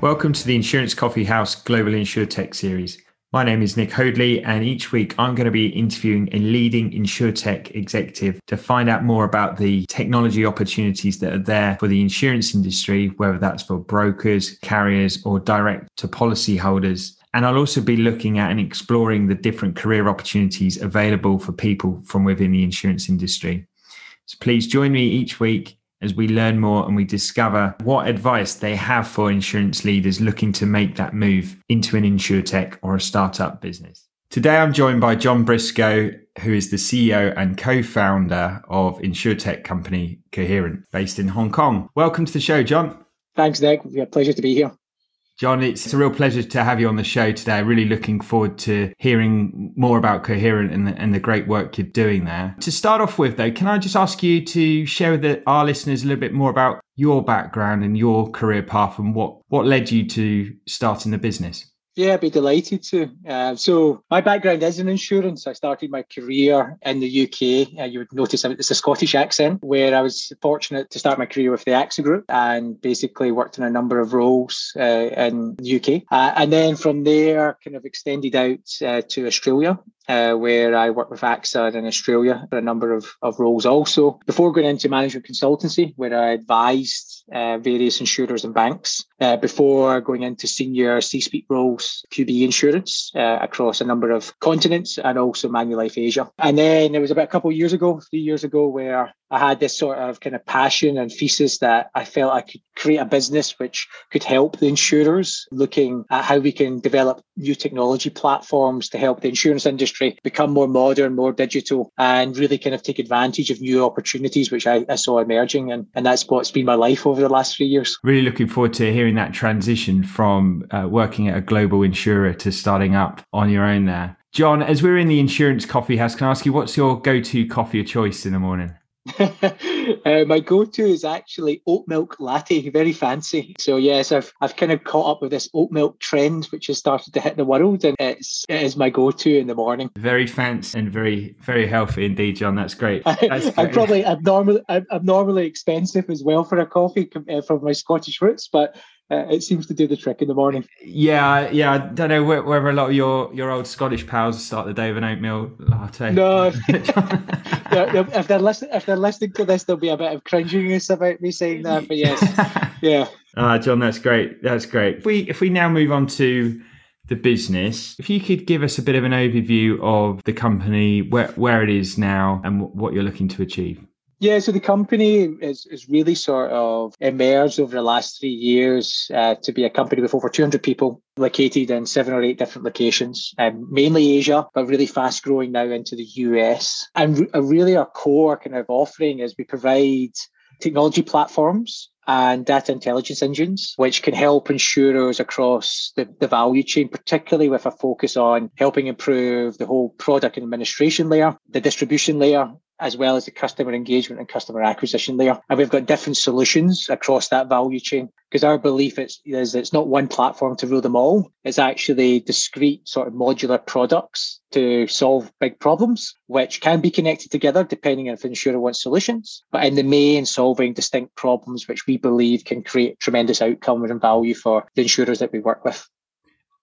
Welcome to the Insurance Coffee House Global InsurTech series. My name is Nick Hoadley, and each week I'm going to be interviewing a leading InsurTech executive to find out more about the technology opportunities that are there for the insurance industry, whether that's for brokers, carriers, or direct to policyholders. And I'll also be looking at and exploring the different career opportunities available for people from within the insurance industry. So please join me each week as we learn more and we discover what advice they have for insurance leaders looking to make that move into an insurtech or a startup business. Today, I'm joined by John Brisco, who is the CEO and co-founder of insurtech company Coherent, based in Hong Kong. Welcome to the show, John. Thanks, Nick. It's a pleasure to be here. John, it's a real pleasure to have you on the show today. Really looking forward to hearing more about Coherent and the, and the great work you're doing there. To start off with, though, can I just ask you to share with the, our listeners a little bit more about your background and your career path and what, what led you to starting the business? Yeah, I'd be delighted to. Uh, so, my background is in insurance. I started my career in the UK. Uh, you would notice it's a Scottish accent, where I was fortunate to start my career with the AXA Group and basically worked in a number of roles uh, in the UK. Uh, and then from there, kind of extended out uh, to Australia uh, where I worked with AXA in Australia for a number of, of roles also. Before going into management consultancy, where I advised uh, various insurers and banks, uh, before going into senior C-suite roles, QBE insurance uh, across a number of continents and also Manulife Asia. And then it was about a couple of years ago, three years ago, where I had this sort of kind of passion and thesis that I felt I could create a business which could help the insurers, looking at how we can develop new technology platforms to help the insurance industry become more modern, more digital, and really kind of take advantage of new opportunities which I, I saw emerging. And, and that's what's been my life over the last three years. Really looking forward to hearing that transition from uh, working at a global insurer to starting up on your own there. John, as we're in the insurance coffee house, can I ask you what's your go to coffee of choice in the morning? uh, my go-to is actually oat milk latte, very fancy. So yes, I've I've kind of caught up with this oat milk trend, which has started to hit the world, and it's it is my go-to in the morning. Very fancy and very very healthy indeed, John. That's great. That's I'm probably abnormally abnormally expensive as well for a coffee uh, from my Scottish roots, but uh, it seems to do the trick in the morning. Yeah, yeah. I don't know whether a lot of your, your old Scottish pals start the day with an oatmeal latte. No, if they're listening, if they're listening to this, there'll be a bit of cringiness about me saying that. But yes, yeah. Ah, John, that's great. That's great. If we if we now move on to the business, if you could give us a bit of an overview of the company, where where it is now, and what you're looking to achieve. Yeah, so the company is, is really sort of emerged over the last three years uh, to be a company with over 200 people located in seven or eight different locations, um, mainly Asia, but really fast growing now into the US. And re- really, our core kind of offering is we provide technology platforms and data intelligence engines, which can help insurers across the, the value chain, particularly with a focus on helping improve the whole product and administration layer, the distribution layer, as well as the customer engagement and customer acquisition layer. And we've got different solutions across that value chain because our belief is, is it's not one platform to rule them all. It's actually discrete sort of modular products to solve big problems, which can be connected together depending on if insurer wants solutions. But in the main, solving distinct problems, which we believe can create tremendous outcome and value for the insurers that we work with.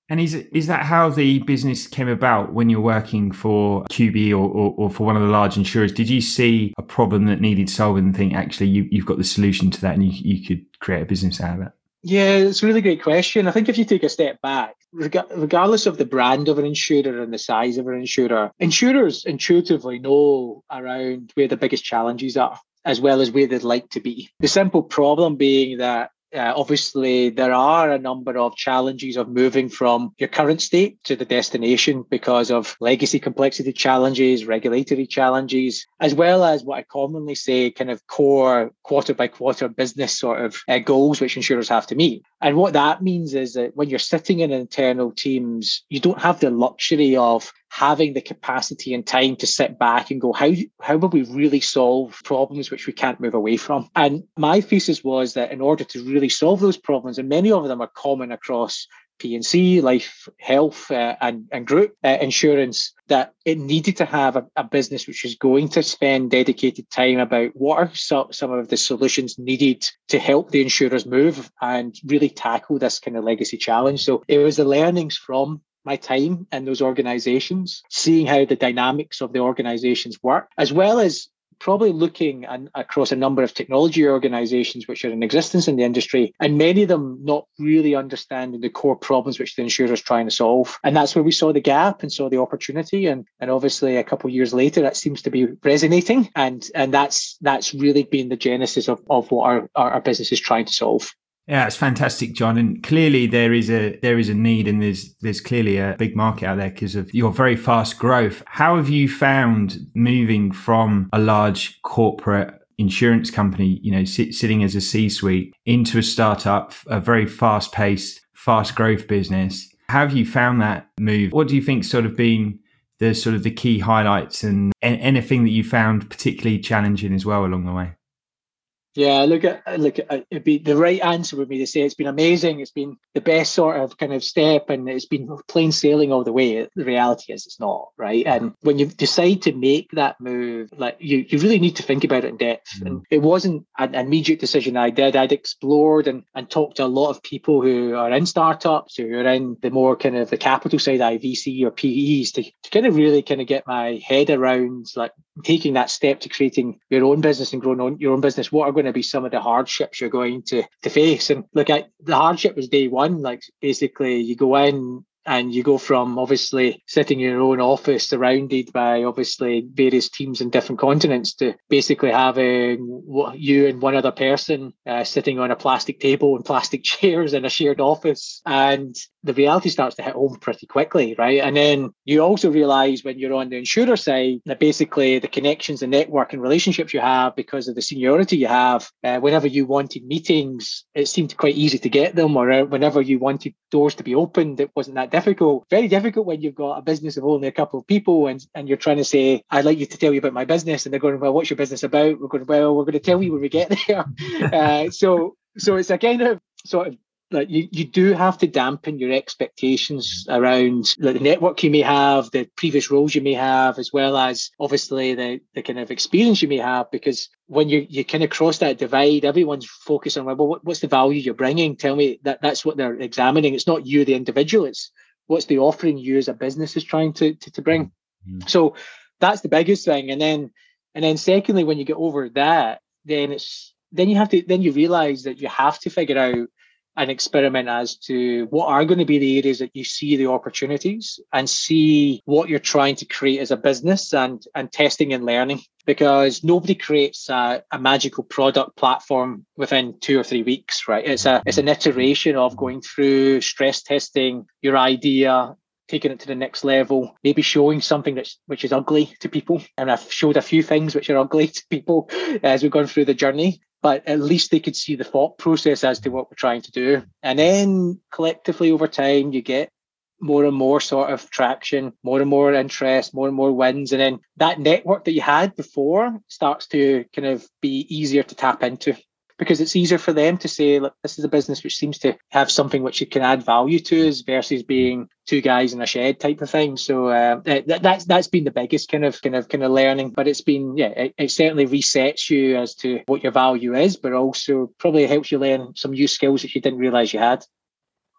And is is that how the business came about when you're working for QBE or, or, or, for one of the large insurers? Did you see a problem that needed solving and think actually you, you've got the solution to that and you, you could create a business out of it? Yeah, it's a really great question. I think if you take a step back, regardless of the brand of an insurer and the size of an insurer, insurers intuitively know around where the biggest challenges are, as well as where they'd like to be. The simple problem being that uh, obviously there are a number of challenges of moving from your current state to the destination because of legacy complexity challenges, regulatory challenges, as well as what I commonly say kind of core quarter by quarter business sort of uh, goals which insurers have to meet. And what that means is that when you're sitting in internal teams, you don't have the luxury of having the capacity and time to sit back and go, how, how will we really solve problems which we can't move away from? And my thesis was that in order to really solve those problems, and many of them are common across P&C, life, health, uh, and, and group uh, insurance, that it needed to have a, a, business which was going to spend dedicated time about what are so, some of the solutions needed to help the insurers move and really tackle this kind of legacy challenge. So it was the learnings from my time in those organizations, seeing how the dynamics of the organizations work, as well as probably looking an, across a number of technology organizations which are in existence in the industry, and many of them not really understanding the core problems which the insurer is trying to solve. And that's where we saw the gap and saw the opportunity. And, and obviously, a couple of years later, that seems to be resonating. And, and that's that's really been the genesis of, of what our, our, our business is trying to solve. Yeah, it's fantastic, John. And clearly there is a there is a need, and there's there's clearly a big market out there because of your very fast growth. How have you found moving from a large corporate insurance company, you know, sit, sitting as a C-suite, into a startup, a very fast-paced, fast growth business? How have you found that move? What do you think sort of been the sort of the key highlights and anything that you found particularly challenging as well along the way? Yeah, look at look at it'd be the right answer would be to say it's been amazing. It's been the best sort of kind of step, and it's been plain sailing all the way. The reality is, it's not right. And when you decide to make that move, like you, you really need to think about it in depth. Mm. And it wasn't an immediate decision I did. I'd explored and and talked to a lot of people who are in startups, who are in the more kind of the capital side, IVC or PEs, to, to kind of really kind of get my head around like taking that step to creating your own business and growing on your own business. What are going to be some of the hardships you're going to to face. And look, at the hardship was day one. Like basically, you go in and you go from obviously sitting in your own office surrounded by obviously various teams in different continents to basically having you and one other person uh, sitting on a plastic table and plastic chairs in a shared office and the reality starts to hit home pretty quickly, right? And then you also realize when you're on the insurer side that basically the connections, the network, and relationships you have because of the seniority you have, uh, whenever you wanted meetings, it seemed quite easy to get them, or uh, whenever you wanted doors to be opened, it wasn't that difficult. Very difficult when you've got a business of only a couple of people and, and you're trying to say, I'd like you to tell you about my business. And they're going, Well, what's your business about? We're going, Well, we're going to tell you when we get there. uh, so so it's a kind of sort of like you, you do have to dampen your expectations around like the network you may have, the previous roles you may have, as well as obviously the, the kind of experience you may have, because when you you kind of cross that divide, everyone's focused on well, what, what's the value you're bringing? Tell me that that's what they're examining. It's not you, the individual. It's what's the offering you as a business is trying to to, to bring. Mm-hmm. So that's the biggest thing. And then and then secondly, when you get over that, then it's then you have to then you realize that you have to figure out an experiment as to what are going to be the areas that you see the opportunities and see what you're trying to create as a business and and testing and learning. Because nobody creates a, a, magical product platform within two or three weeks right? It's a it's an iteration of going through stress testing your idea taking it to the next level, maybe showing something that's which is ugly to people. And I've showed a few things which are ugly to people as we've gone through the journey but at least they could see the thought process as to what we're trying to do. And then collectively over time, you get more and more sort of traction, more and more interest, more and more wins. And then that network that you had before starts to kind of be easier to tap into because it's easier for them to say, look, this is a business which seems to have something which it can add value to us versus being two guys in a shed type of thing. So uh, that, that's that's been the biggest kind of kind of kind of learning. But it's been yeah, it, it, certainly resets you as to what your value is, but also probably helps you learn some new skills that you didn't realize you had.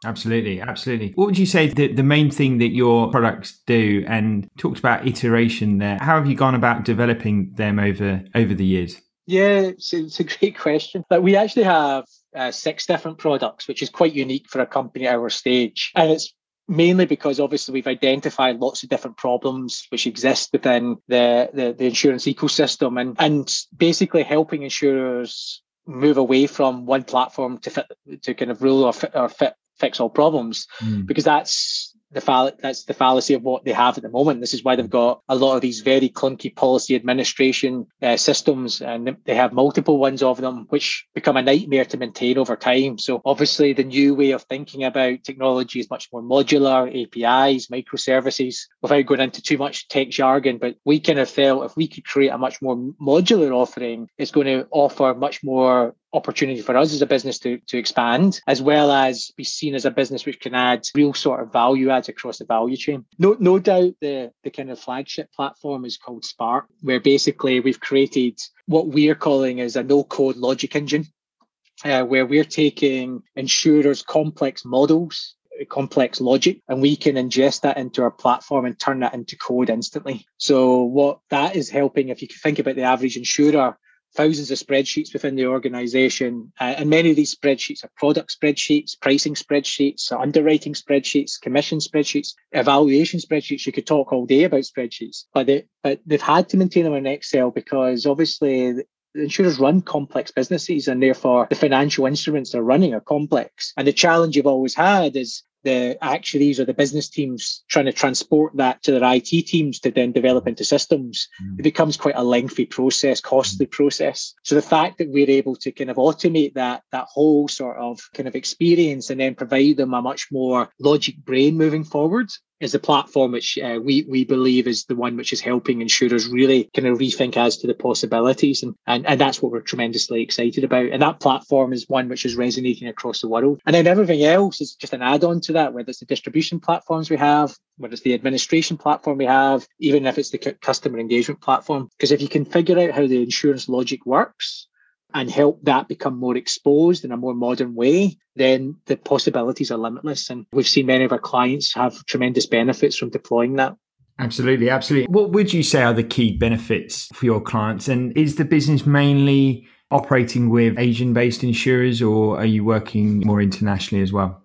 Absolutely, absolutely. What would you say the, the main thing that your products do? And talked about iteration there. How have you gone about developing them over over the years? Yeah, it's, it's a great question. But we actually have uh, six different products, which is quite unique for a company at our stage. And it's mainly because obviously we've identified lots of different problems which exist within the, the, the insurance ecosystem and, and basically helping insurers move away from one platform to fit to kind of rule or fit, or fit fix all problems mm. because that's the fall- that's the fallacy of what they have at the moment. This is why they've got a lot of these very clunky policy administration uh, systems, and they have multiple ones of them, which become a nightmare to maintain over time. So obviously, the new way of thinking about technology is much more modular, APIs, microservices. Without going into too much tech jargon, but we kind of felt if we could create a much more modular offering, it's going to offer much more opportunity for us as a business to, to expand, as well as be seen as a business which can add real sort of value adds across the value chain. No, no doubt the, the kind of flagship platform is called Spark, where basically we've created what we're calling as a no-code logic engine, uh, where we're taking insurers' complex models complex logic and we can ingest that into our platform and turn that into code instantly. So what that is helping, if you think about the average insurer, thousands of spreadsheets within the organization. Uh, and many of these spreadsheets are product spreadsheets, pricing spreadsheets, underwriting spreadsheets, commission spreadsheets, evaluation spreadsheets. You could talk all day about spreadsheets, but, they, but they've had to maintain them in Excel because obviously the insurers run complex businesses and therefore the financial instruments they're running are complex. And the challenge you've always had is the actuaries or the business teams trying to transport that to their IT teams to then develop into systems, mm. it becomes quite a lengthy process, costly mm. process. So the fact that we're able to kind of automate that that whole sort of kind of experience and then provide them a much more logic brain moving forward is the platform which uh, we we believe is the one which is helping insurers really kind of rethink as to the possibilities and, and and that's what we're tremendously excited about. And that platform is one which is resonating across the world. And then everything else is just an add-on to that whether it's the distribution platforms we have whether it's the administration platform we have even if it's the customer engagement platform. Because if you can figure out how the insurance logic works and help that become more exposed in a more modern way, then the possibilities are limitless. And we've seen many of our clients have tremendous benefits from deploying that. Absolutely, absolutely. What would you say are the key benefits for your clients? And is the business mainly operating with Asian based insurers or are you working more internationally as well?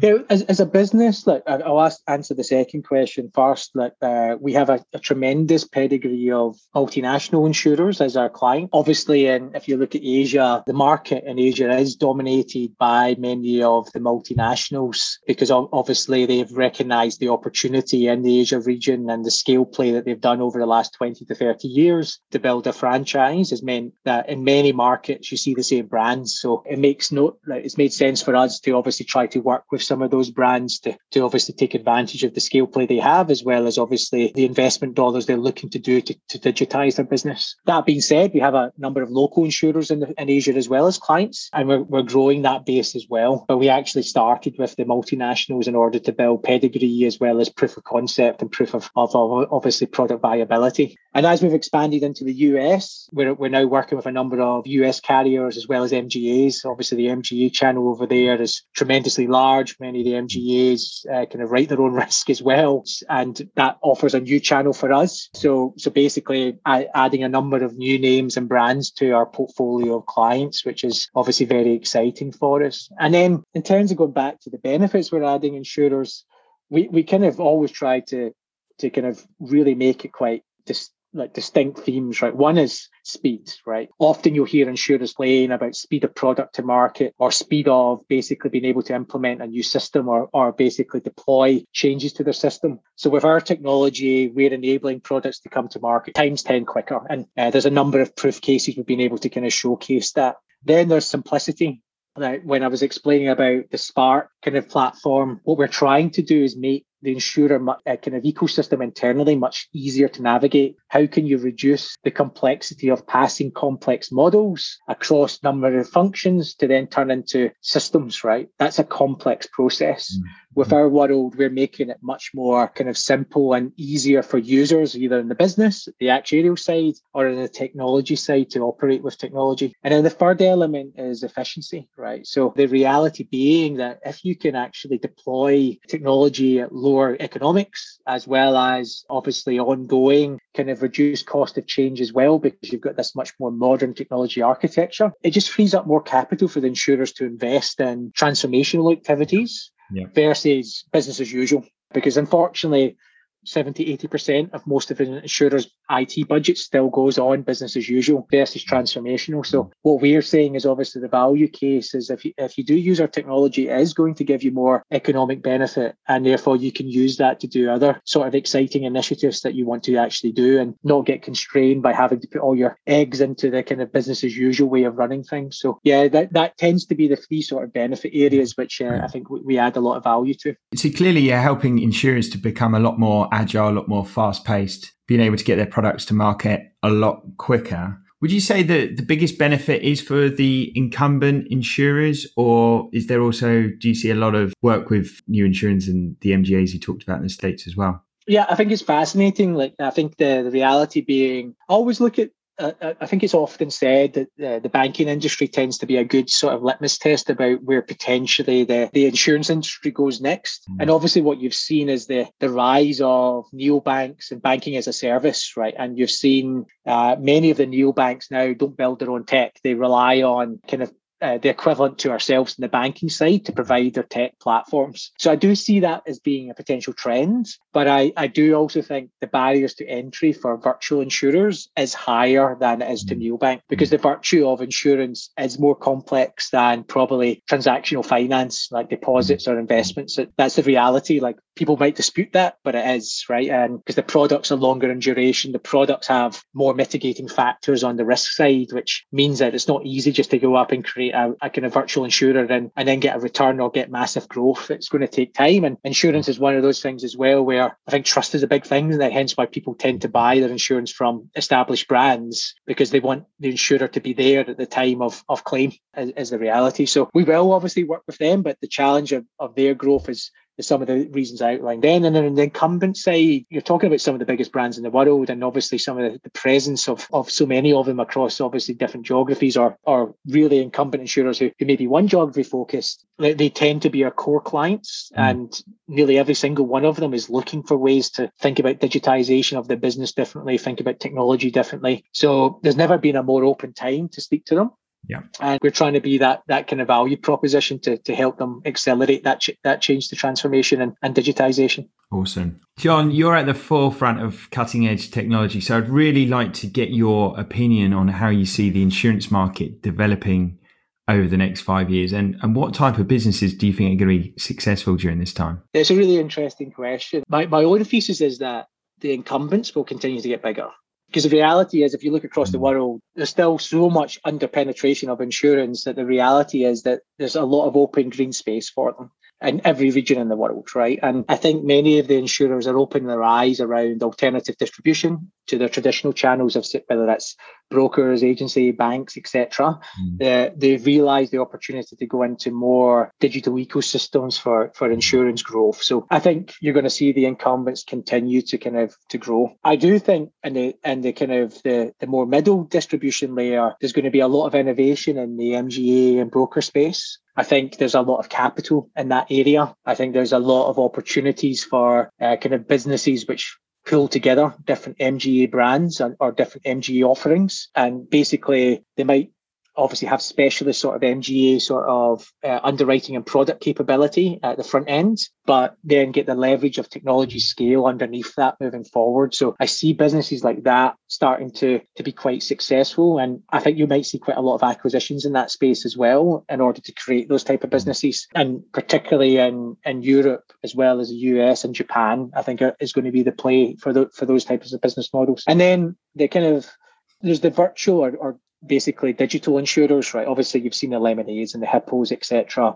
Yeah, as, as a business, like I'll ask, answer the second question first. Like uh, we have a, a, tremendous pedigree of multinational insurers as our client. Obviously, and if you look at Asia, the market in Asia is dominated by many of the multinationals because obviously they've recognised the opportunity in the Asia region and the scale play that they've done over the last twenty to thirty years to build a franchise has meant that in many markets you see the same brands. So it makes no, like, it's made sense for us to obviously try to work with some of those brands to, to obviously take advantage of the scale play they have, as well as obviously the investment dollars they're looking to do to, to digitize their business. That being said, we have a number of local insurers in, the, in Asia as well as clients, and we're, we're growing that base as well. But we actually started with the multinationals in order to build pedigree as well as proof of concept and proof of, of, of obviously product viability. And as we've expanded into the US, we're, we're now working with a number of US carriers as well as MGAs. Obviously, the MGA channel over there is tremendously large. Many of the MGAs uh, kind of write their own risk as well, and that offers a new channel for us. So, so basically, adding a number of new names and brands to our portfolio of clients, which is obviously very exciting for us. And then, in terms of going back to the benefits we're adding insurers, we we kind of always try to to kind of really make it quite just like distinct themes, right? One is speed, right? Often you'll hear insurers playing about speed of product to market or speed of basically being able to implement a new system or, or basically deploy changes to their system. So with our technology, we're enabling products to come to market times 10 quicker. And uh, there's a number of proof cases we've been able to kind of showcase that. Then there's simplicity. Now, when I was explaining about the Spark kind of platform, what we're trying to do is make the insurer uh, kind of ecosystem internally much easier to navigate? How can you reduce the complexity of passing complex models across number of functions to then turn into systems, right? That's a complex process. Mm with our world, we're making it much more kind of simple and easier for users, either in the business, the actuarial side, or in the technology side to operate with technology. And then the third element is efficiency, right? So the reality being that if you can actually deploy technology at lower economics, as well as obviously ongoing kind of reduced cost of change as well, because you've got this much more modern technology architecture, it just frees up more capital for the insurers to invest in transformational activities yeah. versus business as usual. Because unfortunately, 70, 80% of most of an insurer's IT budget still goes on business as usual versus transformational. So what we're saying is obviously the value case is if you, if you do use our technology, it is going to give you more economic benefit. And therefore you can use that to do other sort of exciting initiatives that you want to actually do and not get constrained by having to put all your eggs into the kind of business as usual way of running things. So yeah, that, that tends to be the three sort of benefit areas, which uh, I think we, we add a lot of value to. So clearly you're helping insurers to become a lot more agile, a lot more fast paced, being able to get their products to market a lot quicker. Would you say that the biggest benefit is for the incumbent insurers, or is there also, do you see a lot of work with new insurance and the MGAs you talked about in the States as well? Yeah, I think it's fascinating. Like, I think the, the reality being, I always look at I think it's often said that uh, the banking industry tends to be a good sort of litmus test about where potentially the, the insurance industry goes next. Mm. And obviously, what you've seen is the, the rise of neobanks and banking as a service, right? And you've seen uh, many of the neobanks now don't build their own tech, they rely on kind of uh, the equivalent to ourselves in the banking side to provide their tech platforms. So I do see that as being a potential trend, but I, I do also think the barriers to entry for virtual insurers is higher than it is to mm. neobank because the virtue of insurance is more complex than probably transactional finance like deposits or investments. That's the reality. Like people might dispute that, but it is right, and because the products are longer in duration, the products have more mitigating factors on the risk side, which means that it's not easy just to go up and create a, a kind of virtual insurer and, and then get a return or get massive growth. It's going to take time, and insurance is one of those things as well, where I think trust is a big thing, and hence why people tend to buy their insurance from established brands because they want the insurer to be there at the time of, of claim is, is the reality. So we will obviously work with them, but the challenge of, of their growth is some of the reasons I outlined then. And then on the incumbent side, you're talking about some of the biggest brands in the world and obviously some of the, the presence of, of so many of them across obviously different geographies or, or really incumbent insurers who, who may be one geography focused. They, they tend to be our core clients mm. and nearly every single one of them is looking for ways to think about digitization of the business differently, think about technology differently. So there's never been a more open time to speak to them. Yeah. And we're trying to be that that kind of value proposition to, to help them accelerate that ch- that change to transformation and, and digitization. Awesome. John, you're at the forefront of cutting edge technology. So I'd really like to get your opinion on how you see the insurance market developing over the next five years and, and what type of businesses do you think are going to be successful during this time? It's a really interesting question. My, my own thesis is that the incumbents will continue to get bigger. Because the reality is, if you look across the mm. world, there's still so much under penetration of insurance that the reality is that there's a lot of open green space for them in every region in the world, right? And I think many of the insurers are opening their eyes around alternative distribution to their traditional channels of whether that's brokers, agency, banks, etc. Mm. They, they've realised the opportunity to go into more digital ecosystems for for insurance growth. So I think you're going to see the incumbents continue to kind of to grow. I do think in the in the kind of the the more middle distribution layer, there's going to be a lot of innovation in the MGA and broker space. I think there's a lot of capital in that area. I think there's a lot of opportunities for uh, kind of businesses which pull together different MGA brands and, or different MGA offerings. And basically, they might obviously have specialist sort of MGA sort of uh, underwriting and product capability at the front end, but then get the leverage of technology scale underneath that moving forward. So I see businesses like that starting to to be quite successful, and I think you might see quite a lot of acquisitions in that space as well in order to create those type of businesses, and particularly in in Europe as well as the US and Japan, I think is going to be the play for the for those types of business models. And then the kind of there's the virtual or, or basically digital insurers, right? Obviously, you've seen the Lemonades and the Hippos, etc.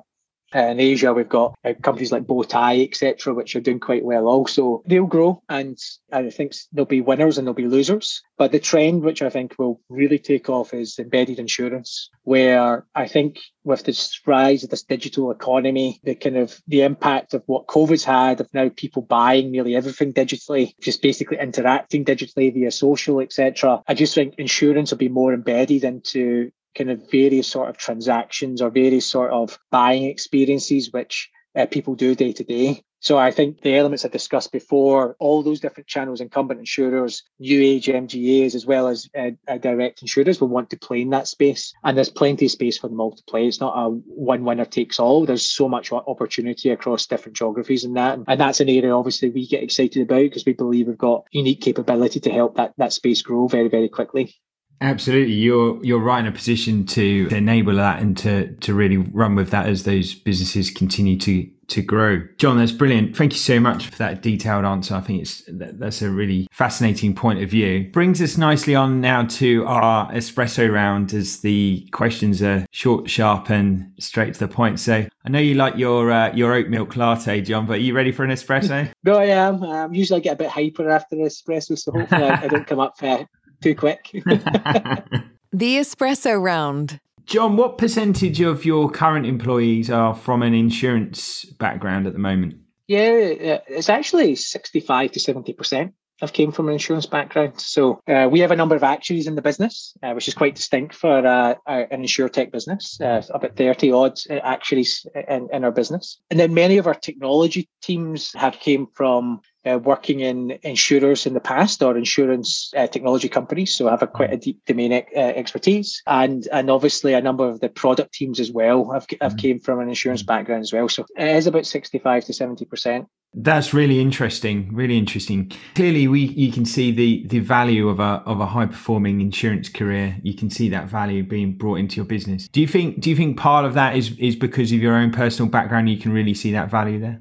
Uh, in Asia, we've got uh, companies like Bowtie, etc., which are doing quite well. Also, they'll grow, and I think there'll be winners and there'll be losers. But the trend, which I think will really take off, is embedded insurance, where I think with this rise of this digital economy, the kind of the impact of what COVID's had of now people buying nearly everything digitally, just basically interacting digitally via social, etc. I just think insurance will be more embedded into kind of various sort of transactions or various sort of buying experiences which uh, people do day to day. So I think the elements I discussed before, all those different channels, incumbent insurers, new age MGAs, as well as uh, uh, direct insurers will want to play in that space. And there's plenty of space for them all to play. It's not a one winner takes all. There's so much opportunity across different geographies in that. And that's an area obviously we get excited about because we believe we've got unique capability to help that, that space grow very, very quickly. Absolutely, you're you're right in a position to enable that and to to really run with that as those businesses continue to to grow. John, that's brilliant. Thank you so much for that detailed answer. I think it's that's a really fascinating point of view. Brings us nicely on now to our espresso round as the questions are short, sharp, and straight to the point. So I know you like your uh, your oat milk latte, John, but are you ready for an espresso? no, I am. Um, usually I get a bit hyper after an espresso, so hopefully I, I don't come up uh, too quick. the espresso round. John, what percentage of your current employees are from an insurance background at the moment? Yeah, uh, it's actually 65 to 70% have came from an insurance background. So uh, we have a number of actuaries in the business, uh, which is quite distinct for uh, an insure tech business. Uh, about 30 odd uh, actuaries in, in our business. And then many of our technology teams have came from uh, working in insurers in the past or insurance uh, technology companies, so have a quite a deep domain uh, expertise, and and obviously a number of the product teams as well have have mm-hmm. came from an insurance background as well. So it is about sixty five to seventy percent. That's really interesting. Really interesting. Clearly, we you can see the the value of a of a high performing insurance career. You can see that value being brought into your business. Do you think Do you think part of that is is because of your own personal background? You can really see that value there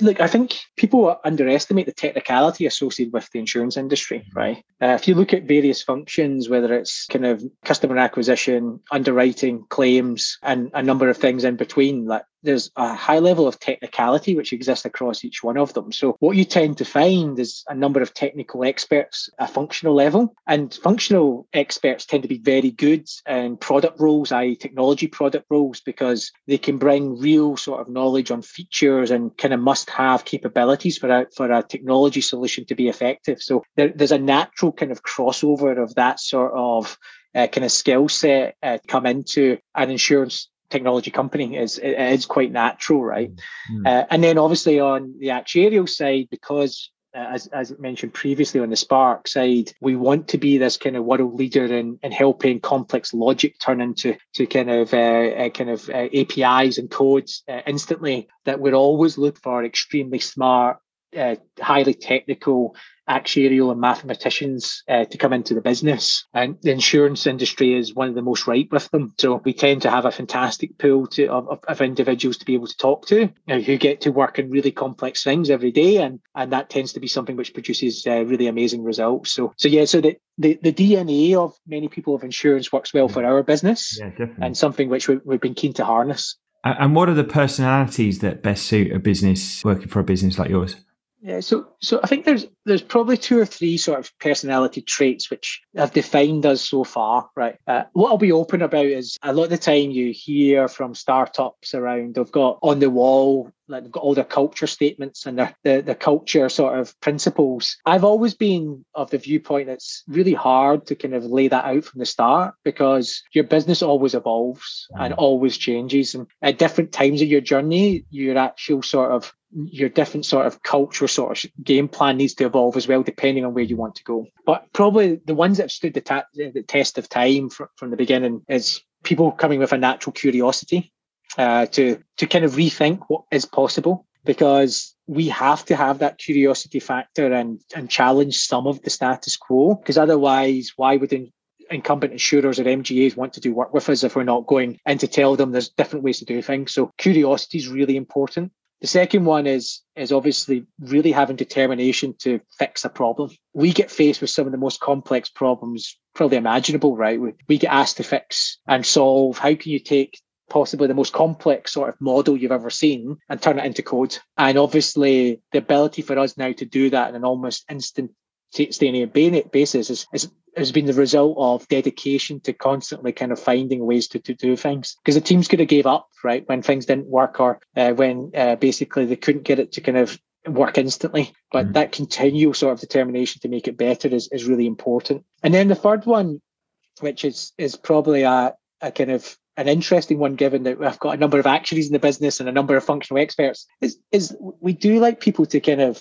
look, I think people underestimate the technicality associated with the insurance industry, right? Uh, if you look at various functions, whether it's kind of customer acquisition, underwriting, claims, and a number of things in between, like there's a high level of technicality which exists across each one of them. So what you tend to find is a number of technical experts at a functional level, and functional experts tend to be very good in product roles, i.e., technology product roles, because they can bring real sort of knowledge on features and kind of must-have capabilities for a for a technology solution to be effective. So there, there's a natural kind of crossover of that sort of uh, kind of skill set uh, come into an insurance technology company is it is quite natural, right? Mm. Uh, and then obviously on the actuarial side, because uh, as, as mentioned previously on the Spark side, we want to be this kind of world leader in, in helping complex logic turn into to kind of uh, uh, kind of uh, APIs and codes uh, instantly. That we're always look for extremely smart, uh, highly technical actuarial and mathematicians uh, to come into the business. And the insurance industry is one of the most ripe with them. So we tend to have a fantastic pool to, of, of individuals to be able to talk to uh, who get to work in really complex things every day. And, and that tends to be something which produces uh, really amazing results. So, so yeah, so the, the, the DNA of many people of insurance works well for our business yeah, and something which we, we've been keen to harness. And what are the personalities that best suit a business working for a business like yours? Yeah, so so I think there's there's probably two or three sort of personality traits which have defined us so far, right? Uh, what I'll be open about is a lot of the time you hear from startups around they've got on the wall like they've got all their culture statements and their the, the culture sort of principles. I've always been of the viewpoint that it's really hard to kind of lay that out from the start because your business always evolves and mm. always changes. And at different times of your journey, your actual sort of your different sort of culture sort of game plan needs to evolve as well, depending on where you want to go. But probably the ones that have stood the, ta- the test of time from, from the beginning is people coming with a natural curiosity uh, to to kind of rethink what is possible. Because we have to have that curiosity factor and and challenge some of the status quo. Because otherwise why would in, incumbent insurers or MGAs want to do work with us if we're not going and to tell them there's different ways to do things? So curiosity is really important the second one is is obviously really having determination to fix a problem. We get faced with some of the most complex problems probably imaginable, right? We, we get asked to fix and solve. How can you take possibly the most complex sort of model you've ever seen and turn it into code. And obviously, the ability for us now to do that in an almost instant instantaneous basis is, is, has been the result of dedication to constantly kind of finding ways to, to do things. Because the teams could have gave up, right, when things didn't work or uh, when uh, basically they couldn't get it to kind of work instantly. But mm-hmm. that continual sort of determination to make it better is, is really important. And then the third one, which is is probably a, a kind of an interesting one given that we've got a number of actuaries in the business and a number of functional experts is, is we do like people to kind of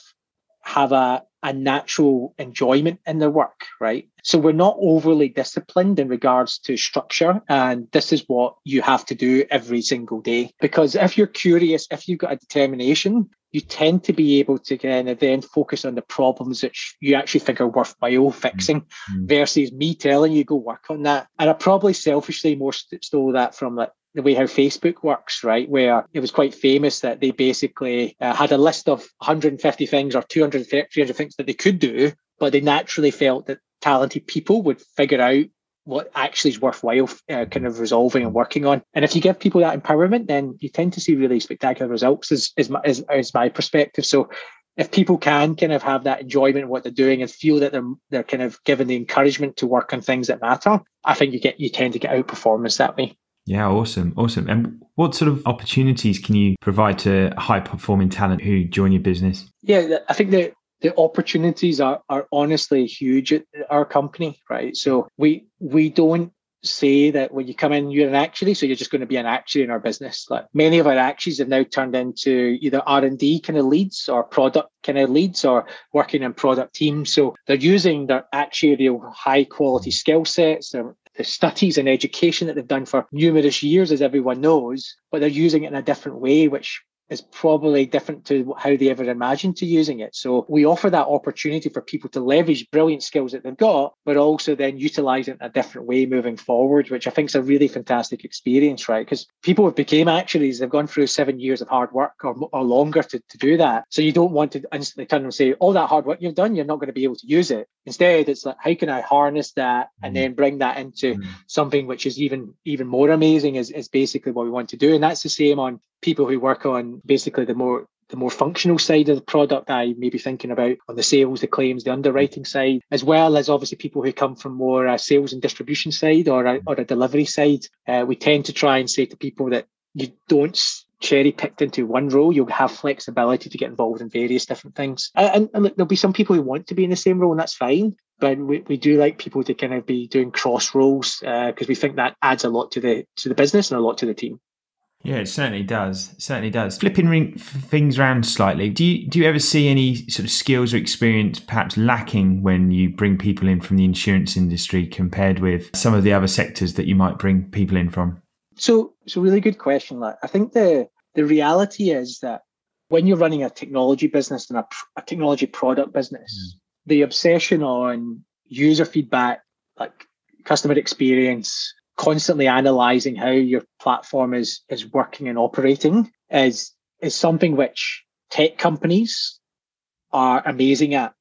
have a, a natural enjoyment in their work, right? So we're not overly disciplined in regards to structure. And this is what you have to do every single day. Because if you're curious, if you've got a determination, you tend to be able to kind of then focus on the problems that you actually think are worthwhile fixing mm-hmm. versus me telling you go work on that. And I probably selfishly more stole that from like the way how Facebook works, right? Where it was quite famous that they basically uh, had a list of 150 things or 200, 300 things that they could do, but they naturally felt that talented people would figure out what actually is worthwhile uh, kind of resolving and working on. And if you give people that empowerment, then you tend to see really spectacular results, is, is, my, is, is my perspective. So if people can kind of have that enjoyment of what they're doing and feel that they're they're kind of given the encouragement to work on things that matter, I think you get you tend to get outperformance that way. Yeah, awesome, awesome. And what sort of opportunities can you provide to high performing talent who join your business? Yeah, I think that the opportunities are are honestly huge at our company, right? So we we don't say that when you come in you're an actuary so you're just going to be an actuary in our business like many of our actuaries have now turned into either r&d kind of leads or product kind of leads or working in product teams so they're using their actuarial high quality skill sets the studies and education that they've done for numerous years, as everyone knows, but they're using it in a different way, which is probably different to how they ever imagined to using it. So we offer that opportunity for people to leverage brilliant skills that they've got, but also then utilize it in a different way moving forward, which I think is a really fantastic experience, right? Because people have became actuaries, they've gone through seven years of hard work or, or longer to, to do that. So you don't want to instantly turn and say, all that hard work you've done, you're not going to be able to use it. Instead, it's like, how can I harness that and mm. then bring that into mm. something which is even even more amazing is, is basically what we want to do. And that's the same on people who work on basically the more the more functional side of the product I may be thinking about on the sales, the claims, the underwriting side, as well as obviously people who come from more a sales and distribution side or a, or a delivery side. Uh, we tend to try and say to people that you don't cherry picked into one role, you'll have flexibility to get involved in various different things. And, and, there'll be some people who want to be in the same role, and that's fine. But we, we do like people to kind of be doing cross roles because uh, we think that adds a lot to the to the business and a lot to the team. Yeah, it certainly does. It certainly does. Flipping ring, things around slightly, do you do you ever see any sort of skills or experience perhaps lacking when you bring people in from the insurance industry compared with some of the other sectors that you might bring people in from? So, it's a really good question. Like, I think the the reality is that when you're running a technology business and a, a technology product business, mm. the obsession on user feedback, like customer experience, constantly analyzing how your platform is is working and operating is is something which tech companies are amazing at.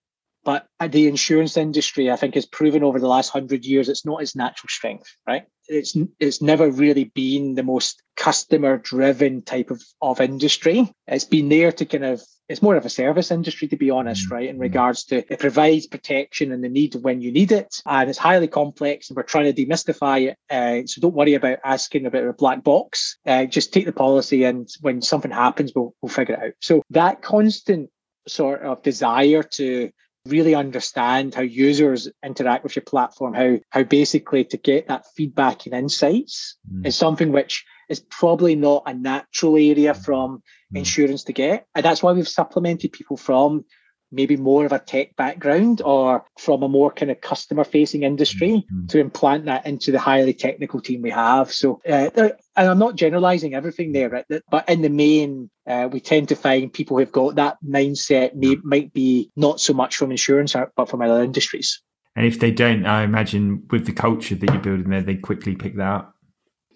But the insurance industry, I think, has proven over the last hundred years it's not its natural strength, right? It's it's never really been the most customer driven type of, of industry. It's been there to kind of it's more of a service industry to be honest, mm. right? In regards to it provides protection and the need when you need it, and it's highly complex, and we're trying to demystify it. Uh, so don't worry about asking about a black box. Uh, just take the policy, and when something happens, we'll we'll figure it out. So that constant sort of desire to really understand how users interact with your platform, how how basically to get that feedback and insights mm. is something which is probably not a natural area from mm. insurance to get. And that's why we've supplemented people from maybe more of a tech background or from a more kind of customer facing industry mm-hmm. to implant that into the highly technical team we have. So, uh, and I'm not generalizing everything there, right? But in the main, uh, we tend to find people who've got that mindset may, might be not so much from insurance, uh, but from other industries. And if they don't, I imagine with the culture that you're building there, they quickly pick that up.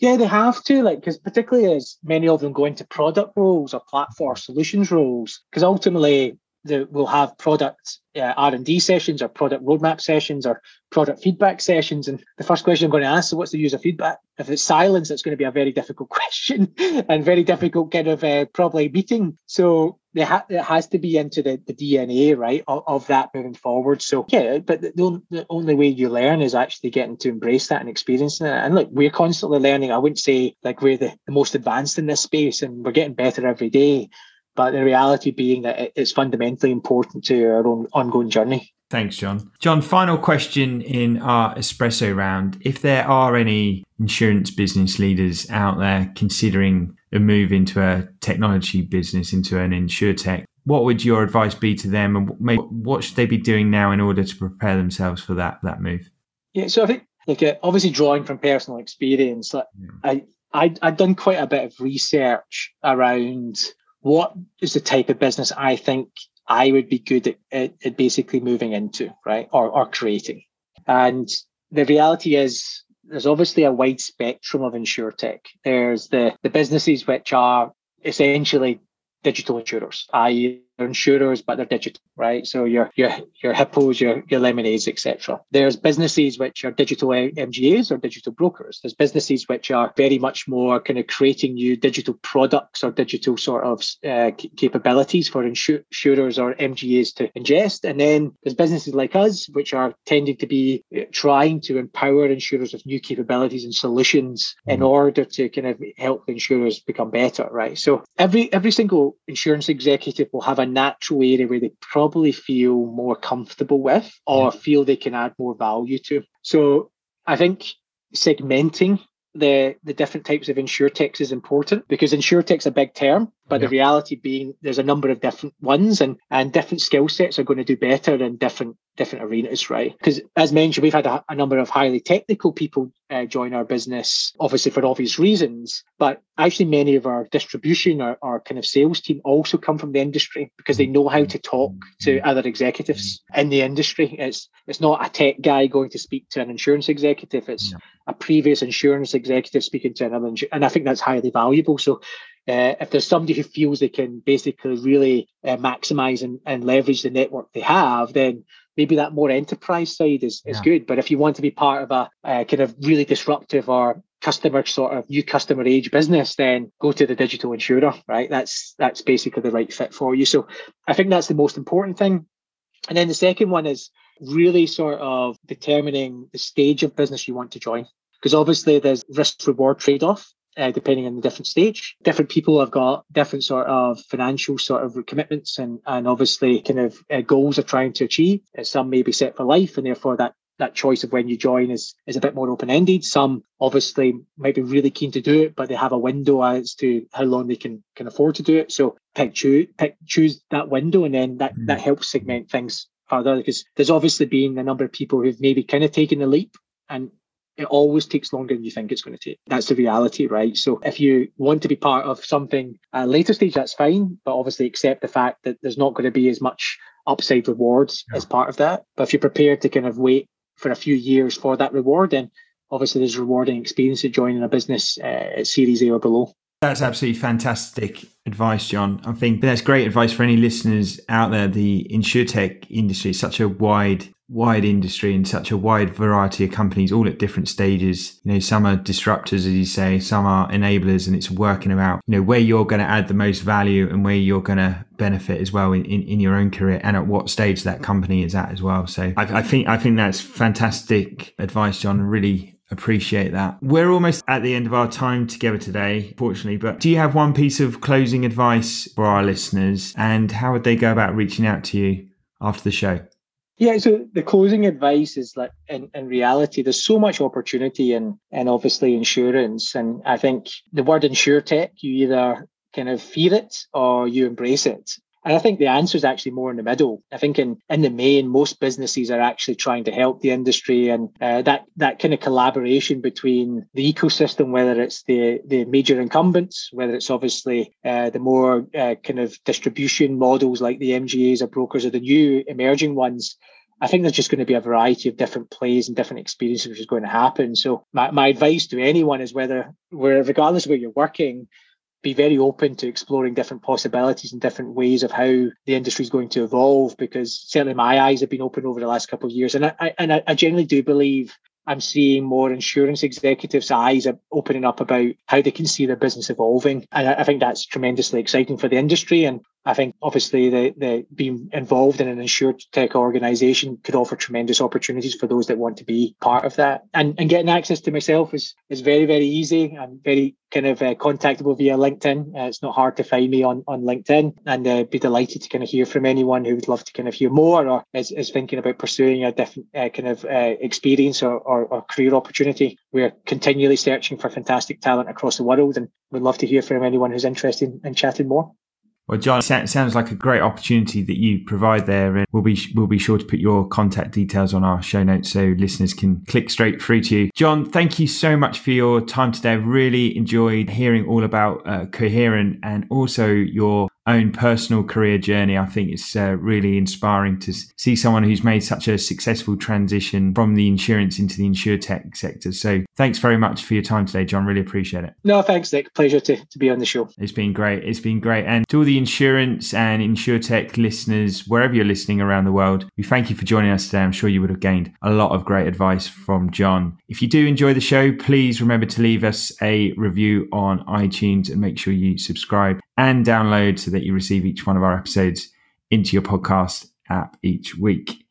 Yeah, they have to, like, because particularly as many of them go into product roles or platform solutions roles, because ultimately the, we'll have product uh, R&D sessions or product roadmap sessions or product feedback sessions. And the first question I'm going to ask is, what's the user feedback? If it's silence, it's going to be a very difficult question and very difficult kind of uh, probably meeting. So ha- it has to be into the, the DNA, right, of, of, that moving forward. So yeah, but the, the, only way you learn is actually getting to embrace that and experiencing it. And look, we're constantly learning. I wouldn't say like we're the, the most advanced in this space and we're getting better every day but the reality being that it's fundamentally important to our own ongoing journey. Thanks, John. John, final question in our espresso round. If there are any insurance business leaders out there considering a move into a technology business, into an insurtech, what would your advice be to them and maybe what should they be doing now in order to prepare themselves for that that move? Yeah, so I think like uh, obviously drawing from personal experience, like yeah. I, I I'd done quite a bit of research around what is the type of business I think I would be good at, at, at basically moving into, right? Or, or creating. And the reality is there's obviously a wide spectrum of insurtech. There's the, the businesses which are essentially digital insurers, i.e., insurers, but they're digital, right? So your your your hippos, your your lemonades, etc. There's businesses which are digital MGAs or digital brokers. There's businesses which are very much more kind of creating new digital products or digital sort of uh, capabilities for insurers or MGAs to ingest. And then there's businesses like us which are tending to be uh, trying to empower insurers with new capabilities and solutions in order to kind of help insurers become better, right? So every every single insurance executive will have a natural area where they probably feel more comfortable with or feel they can add more value to. So I think segmenting the the different types of insurtechs is important because insurtech's a big term but yeah. the reality being there's a number of different ones and and different skill sets are going to do better in different different arenas right because as mentioned we've had a, a, number of highly technical people uh, join our business obviously for obvious reasons but actually many of our distribution or, our kind of sales team also come from the industry because they know how to talk to mm-hmm. other executives in the industry it's it's not a tech guy going to speak to an insurance executive it's yeah. a previous insurance executive speaking to another and i think that's highly valuable so uh, if there's somebody who feels they can basically really uh, maximize and, and, leverage the network they have, then maybe that more enterprise side is, is yeah. good. But if you want to be part of a, a kind of really disruptive or customer sort of new customer age business, then go to the digital insurer, right? That's that's basically the right fit for you. So I think that's the most important thing. And then the second one is really sort of determining the stage of business you want to join. Because obviously there's risk reward trade off uh, depending on the different stage. Different people have got different sort of financial sort of commitments and, and obviously kind of uh, goals they're trying to achieve. Uh, some may be set for life and therefore that that choice of when you join is is a bit more open ended. Some obviously might be really keen to do it, but they have a window as to how long they can can afford to do it. So pick choose pick choose that window, and then that mm. that helps segment things further because there's obviously been a number of people who've maybe kind of taken the leap and it always takes longer than you think it's going to take. That's the reality, right? So if you want to be part of something at a later stage, that's fine, but obviously accept the fact that there's not going to be as much upside rewards yeah. as part of that. But if you're prepared to kind of wait for a few years for that reward, then obviously there's rewarding experience of joining a business uh, at Series A or below. That's absolutely fantastic advice, John. I think that's great advice for any listeners out there. The insurtech industry is such a wide, wide industry and such a wide variety of companies, all at different stages. You know, some are disruptors, as you say, some are enablers, and it's working about, you know, where you're going to add the most value and where you're going to benefit as well in, in, in, your own career and at what stage that company is at as well. So I, I think, I think that's fantastic advice, John. Really appreciate that. We're almost at the end of our time together today, fortunately, but do you have one piece of closing advice for our listeners and how would they go about reaching out to you after the show? Yeah, so the closing advice is like in, in reality, there's so much opportunity in and obviously insurance. And I think the word insurtech, you either kind of fear it or you embrace it. And I think the answer is actually more in the middle. I think in, in the main, most businesses are actually trying to help the industry and uh, that, that kind of collaboration between the ecosystem, whether it's the, the major incumbents, whether it's obviously uh, the more uh, kind of distribution models like the MGAs or brokers or the new emerging ones. I think there's just going to be a variety of different plays and different experiences which is going to happen. So my, my advice to anyone is whether, where regardless of where you're working, be very open to exploring different possibilities and different ways of how the industry is going to evolve because certainly my eyes have been open over the last couple of years and I, and I, generally do believe I'm seeing more insurance executives' eyes are opening up about how they can see their business evolving. And I think that's tremendously exciting for the industry. And I think obviously the, the being involved in an insured tech organization could offer tremendous opportunities for those that want to be part of that. And, and getting access to myself is, is very, very easy. I'm very kind of uh, contactable via LinkedIn. Uh, it's not hard to find me on, on LinkedIn and uh, be delighted to kind of hear from anyone who would love to kind of hear more or is, is thinking about pursuing a different uh, kind of uh, experience or, or, or career opportunity. We're continually searching for fantastic talent across the world and we'd love to hear from anyone who's interested in chatting more. Well, John, sounds like a great opportunity that you provide there, and we'll be we'll be sure to put your contact details on our show notes so listeners can click straight through to you. John, thank you so much for your time today. I've really enjoyed hearing all about uh, Coherent and also your own personal career journey. I think it's uh, really inspiring to see someone who's made such a successful transition from the insurance into the insurtech sector. So thanks very much for your time today, John. Really appreciate it. No, thanks, Nick. Pleasure to, to be on the show. It's been great. It's been great. And to all the insurance and insurtech listeners, wherever you're listening around the world, we thank you for joining us today. I'm sure you would have gained a lot of great advice from John. If you do enjoy the show, please remember to leave us a review on iTunes and make sure you subscribe and download so that you receive each one of our episodes into your podcast app each week.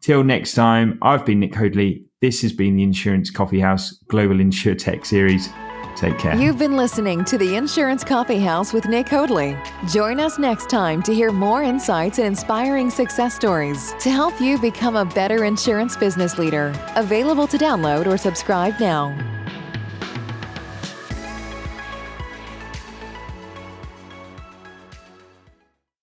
Till next time, I've been Nick Hoadley. This has been the Insurance Coffee House Global Insurtech Series. Take care. You've been listening to the Insurance Coffee House with Nick Hoadley. Join us next time to hear more insights and inspiring success stories to help you become a better insurance business leader. Available to download or subscribe now.